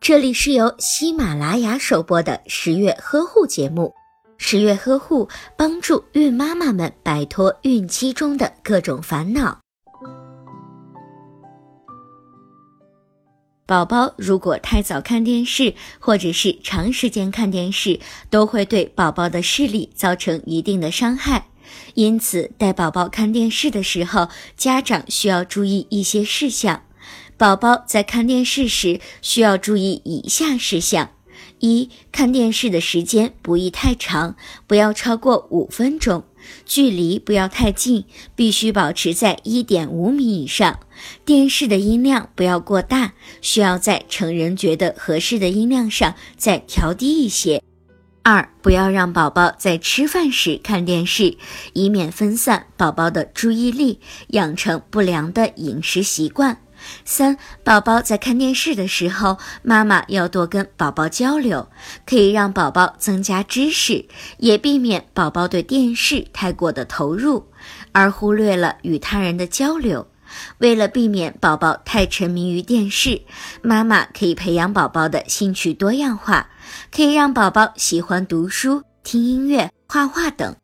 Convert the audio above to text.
这里是由喜马拉雅首播的十月呵护节目。十月呵护帮助孕妈妈们摆脱孕期中的各种烦恼。宝宝如果太早看电视，或者是长时间看电视，都会对宝宝的视力造成一定的伤害。因此，带宝宝看电视的时候，家长需要注意一些事项。宝宝在看电视时需要注意以下事项：一、看电视的时间不宜太长，不要超过五分钟；距离不要太近，必须保持在一点五米以上；电视的音量不要过大，需要在成人觉得合适的音量上再调低一些。二、不要让宝宝在吃饭时看电视，以免分散宝宝的注意力，养成不良的饮食习惯。三、宝宝在看电视的时候，妈妈要多跟宝宝交流，可以让宝宝增加知识，也避免宝宝对电视太过的投入，而忽略了与他人的交流。为了避免宝宝太沉迷于电视，妈妈可以培养宝宝的兴趣多样化，可以让宝宝喜欢读书、听音乐、画画等。